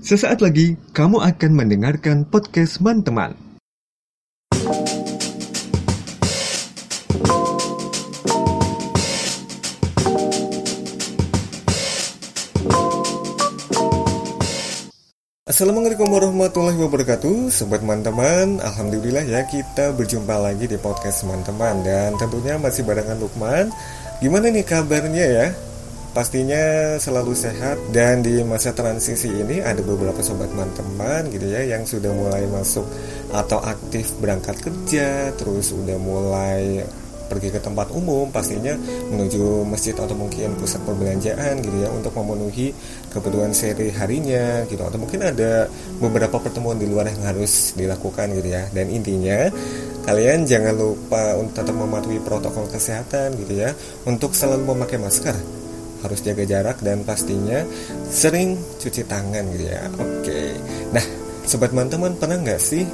Sesaat lagi kamu akan mendengarkan podcast teman-teman. Assalamualaikum warahmatullahi wabarakatuh Sobat teman-teman Alhamdulillah ya kita berjumpa lagi di podcast teman-teman Dan tentunya masih barengan Lukman Gimana nih kabarnya ya? Pastinya selalu sehat Dan di masa transisi ini ada beberapa sobat teman-teman gitu ya Yang sudah mulai masuk atau aktif berangkat kerja Terus udah mulai pergi ke tempat umum pastinya menuju masjid atau mungkin pusat perbelanjaan gitu ya untuk memenuhi kebutuhan sehari harinya gitu. Atau mungkin ada beberapa pertemuan di luar yang harus dilakukan gitu ya. Dan intinya kalian jangan lupa untuk tetap mematuhi protokol kesehatan gitu ya. Untuk selalu memakai masker harus jaga jarak dan pastinya sering cuci tangan gitu ya oke nah sobat teman-teman pernah nggak sih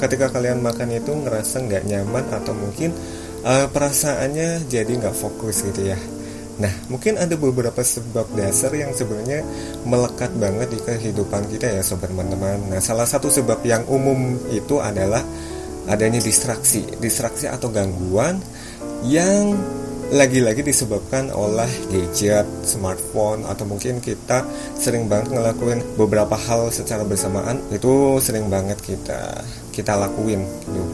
ketika kalian makan itu ngerasa nggak nyaman atau mungkin uh, perasaannya jadi nggak fokus gitu ya. Nah, mungkin ada beberapa sebab dasar yang sebenarnya melekat banget di kehidupan kita ya sobat teman-teman. Nah, salah satu sebab yang umum itu adalah adanya distraksi, distraksi atau gangguan yang lagi-lagi disebabkan oleh gadget, smartphone atau mungkin kita sering banget ngelakuin beberapa hal secara bersamaan itu sering banget kita kita lakuin gitu.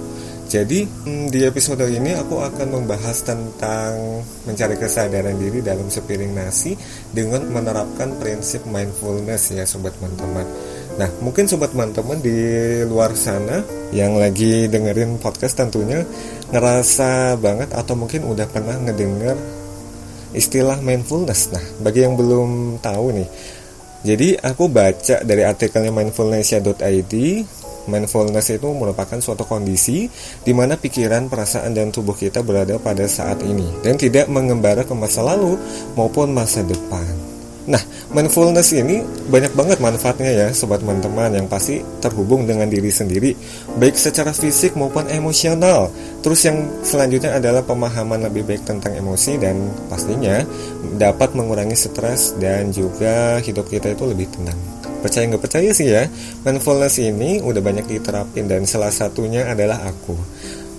Jadi hmm, di episode ini aku akan membahas tentang mencari kesadaran diri dalam sepiring nasi dengan menerapkan prinsip mindfulness ya sobat teman-teman. Nah mungkin sobat teman-teman di luar sana yang lagi dengerin podcast tentunya ngerasa banget atau mungkin udah pernah ngedenger istilah mindfulness. Nah bagi yang belum tahu nih, jadi aku baca dari artikelnya mindfulness.id Mindfulness itu merupakan suatu kondisi di mana pikiran, perasaan, dan tubuh kita berada pada saat ini dan tidak mengembara ke masa lalu maupun masa depan. Nah, mindfulness ini banyak banget manfaatnya ya, sobat teman-teman yang pasti terhubung dengan diri sendiri, baik secara fisik maupun emosional. Terus yang selanjutnya adalah pemahaman lebih baik tentang emosi dan pastinya dapat mengurangi stres dan juga hidup kita itu lebih tenang. Percaya nggak percaya sih ya mindfulness ini udah banyak diterapin dan salah satunya adalah aku.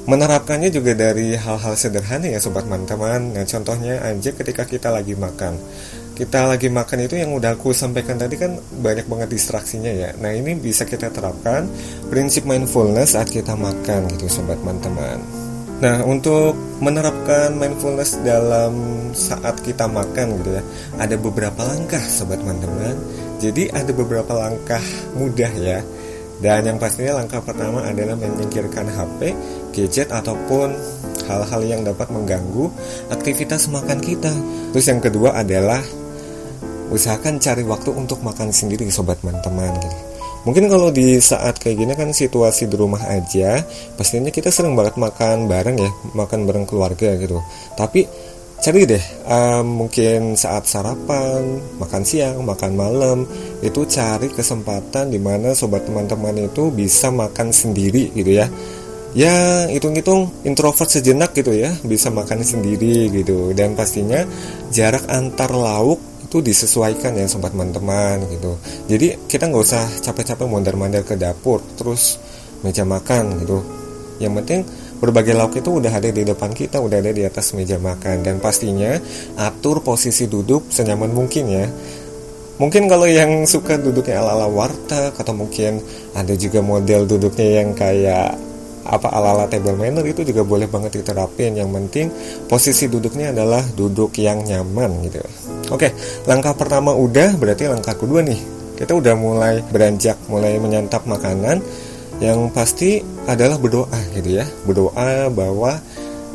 Menerapkannya juga dari hal-hal sederhana ya sobat teman-teman. Nah contohnya aja ketika kita lagi makan kita lagi makan itu yang udah aku sampaikan tadi kan banyak banget distraksinya ya nah ini bisa kita terapkan prinsip mindfulness saat kita makan gitu sobat teman-teman Nah, untuk menerapkan mindfulness dalam saat kita makan gitu ya, ada beberapa langkah sobat teman-teman jadi ada beberapa langkah mudah ya. Dan yang pastinya langkah pertama adalah menyingkirkan HP, gadget ataupun hal-hal yang dapat mengganggu aktivitas makan kita. Terus yang kedua adalah usahakan cari waktu untuk makan sendiri sobat teman-teman gitu. Mungkin kalau di saat kayak gini kan situasi di rumah aja, pastinya kita sering banget makan bareng ya, makan bareng keluarga gitu. Tapi cari deh um, mungkin saat sarapan makan siang makan malam itu cari kesempatan di mana sobat teman-teman itu bisa makan sendiri gitu ya ya hitung-hitung introvert sejenak gitu ya bisa makan sendiri gitu dan pastinya jarak antar lauk itu disesuaikan ya sobat teman-teman gitu. Jadi kita nggak usah capek-capek mondar-mandir ke dapur terus meja makan gitu. Yang penting berbagai lauk itu udah ada di depan kita, udah ada di atas meja makan. Dan pastinya atur posisi duduk senyaman mungkin ya. Mungkin kalau yang suka duduknya ala-ala warteg atau mungkin ada juga model duduknya yang kayak apa ala-ala table manner itu juga boleh banget diterapin. Yang penting posisi duduknya adalah duduk yang nyaman gitu. Oke, langkah pertama udah, berarti langkah kedua nih. Kita udah mulai beranjak, mulai menyantap makanan yang pasti adalah berdoa gitu ya berdoa bahwa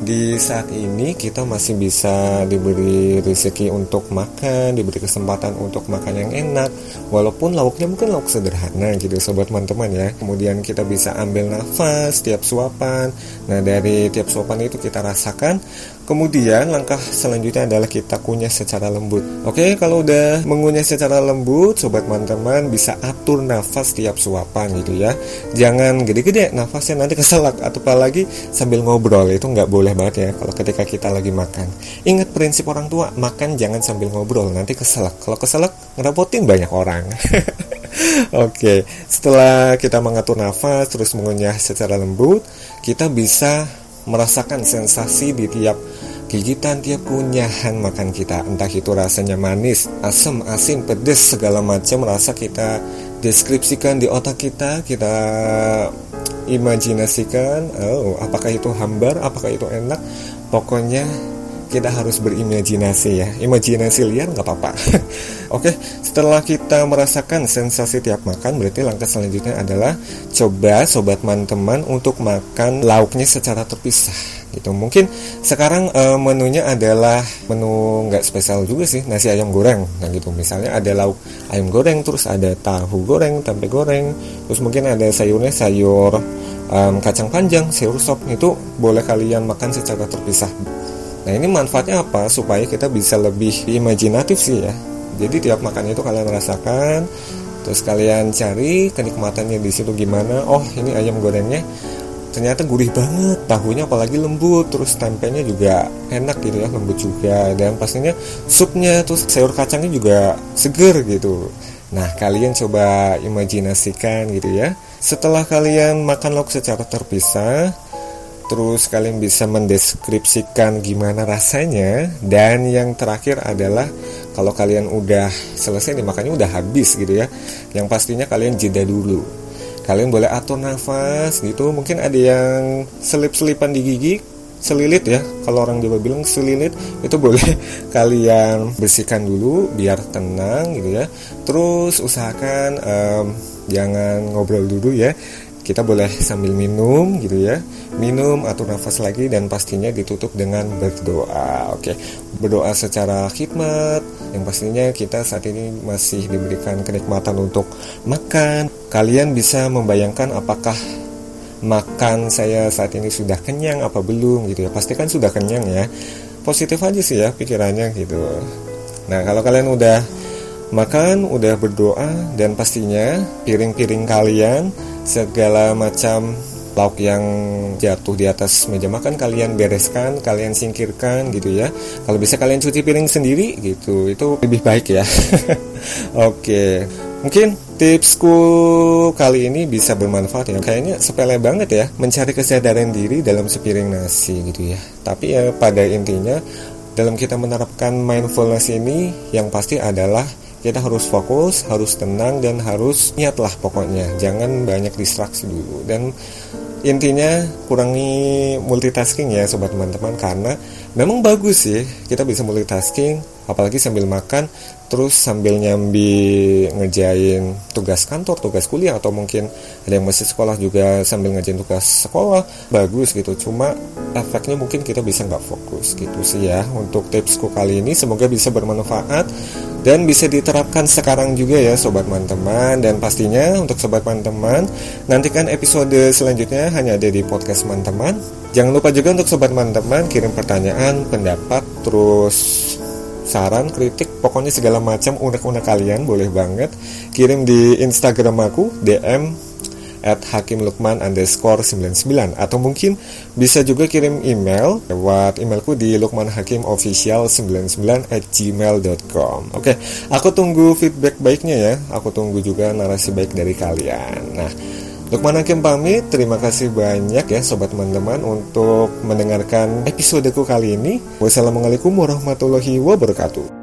di saat ini kita masih bisa diberi rezeki untuk makan, diberi kesempatan untuk makan yang enak, walaupun lauknya mungkin lauk sederhana gitu sobat teman-teman ya. Kemudian kita bisa ambil nafas tiap suapan. Nah, dari tiap suapan itu kita rasakan Kemudian langkah selanjutnya adalah kita kunyah secara lembut. Oke, kalau udah mengunyah secara lembut, sobat teman-teman bisa atur nafas tiap suapan gitu ya. Jangan gede-gede nafasnya nanti keselak atau apalagi sambil ngobrol itu nggak boleh banget ya kalau ketika kita lagi makan. Ingat prinsip orang tua, makan jangan sambil ngobrol nanti keselak. Kalau keselak ngerepotin banyak orang. Oke, setelah kita mengatur nafas terus mengunyah secara lembut, kita bisa merasakan sensasi di tiap gigitan tiap kunyahan makan kita. Entah itu rasanya manis, asam, asin, pedas segala macam rasa kita deskripsikan di otak kita kita imajinasikan oh apakah itu hambar apakah itu enak. Pokoknya kita harus berimajinasi ya. Imajinasi liar nggak apa-apa. Oke setelah kita merasakan sensasi tiap makan berarti langkah selanjutnya adalah coba sobat teman-teman untuk makan lauknya secara terpisah gitu mungkin sekarang e, menunya adalah menu nggak spesial juga sih nasi ayam goreng nah gitu misalnya ada lauk ayam goreng terus ada tahu goreng tempe goreng terus mungkin ada sayurnya sayur um, kacang panjang sayur sop itu boleh kalian makan secara terpisah Nah ini manfaatnya apa? Supaya kita bisa lebih imajinatif sih ya. Jadi tiap makan itu kalian rasakan, terus kalian cari kenikmatannya di situ gimana. Oh ini ayam gorengnya ternyata gurih banget, tahunya apalagi lembut, terus tempenya juga enak gitu ya, lembut juga. Dan pastinya supnya, terus sayur kacangnya juga seger gitu. Nah kalian coba imajinasikan gitu ya. Setelah kalian makan lauk secara terpisah, terus kalian bisa mendeskripsikan gimana rasanya dan yang terakhir adalah kalau kalian udah selesai nih makanya udah habis gitu ya yang pastinya kalian jeda dulu kalian boleh atur nafas gitu. Mungkin ada yang selip-selipan di gigi selilit ya. Kalau orang Jawa bilang selilit itu boleh kalian bersihkan dulu biar tenang gitu ya. Terus usahakan um, jangan ngobrol dulu ya kita boleh sambil minum gitu ya. Minum atur nafas lagi dan pastinya ditutup dengan berdoa oke? Berdoa secara khidmat. Yang pastinya kita saat ini masih diberikan kenikmatan untuk makan. Kalian bisa membayangkan apakah makan saya saat ini sudah kenyang apa belum gitu ya? Pastikan sudah kenyang ya. Positif aja sih ya pikirannya gitu. Nah kalau kalian udah makan udah berdoa dan pastinya piring-piring kalian segala macam lauk yang jatuh di atas meja makan kalian bereskan, kalian singkirkan gitu ya. Kalau bisa kalian cuci piring sendiri gitu, itu lebih baik ya. Oke, mungkin tipsku kali ini bisa bermanfaat ya. Kayaknya sepele banget ya, mencari kesadaran diri dalam sepiring nasi gitu ya. Tapi ya pada intinya dalam kita menerapkan mindfulness ini yang pasti adalah kita harus fokus, harus tenang dan harus niatlah pokoknya. Jangan banyak distraksi dulu. Dan intinya kurangi multitasking ya sobat teman-teman. Karena memang bagus sih kita bisa multitasking apalagi sambil makan terus sambil nyambi ngerjain tugas kantor, tugas kuliah atau mungkin ada yang masih sekolah juga sambil ngerjain tugas sekolah bagus gitu. Cuma efeknya mungkin kita bisa nggak fokus gitu sih ya. Untuk tipsku kali ini semoga bisa bermanfaat dan bisa diterapkan sekarang juga ya sobat teman-teman dan pastinya untuk sobat teman-teman nantikan episode selanjutnya hanya ada di podcast teman-teman jangan lupa juga untuk sobat teman-teman kirim pertanyaan pendapat terus saran, kritik, pokoknya segala macam unek-unek kalian boleh banget. Kirim di Instagram aku DM at Hakim Lukman underscore 99 atau mungkin bisa juga kirim email lewat emailku di lukmanhakimofficial99 at gmail.com Oke, aku tunggu feedback baiknya ya. Aku tunggu juga narasi baik dari kalian. Nah, Lukman Hakim pamit, terima kasih banyak ya sobat teman-teman untuk mendengarkan episodeku kali ini. Wassalamualaikum warahmatullahi wabarakatuh.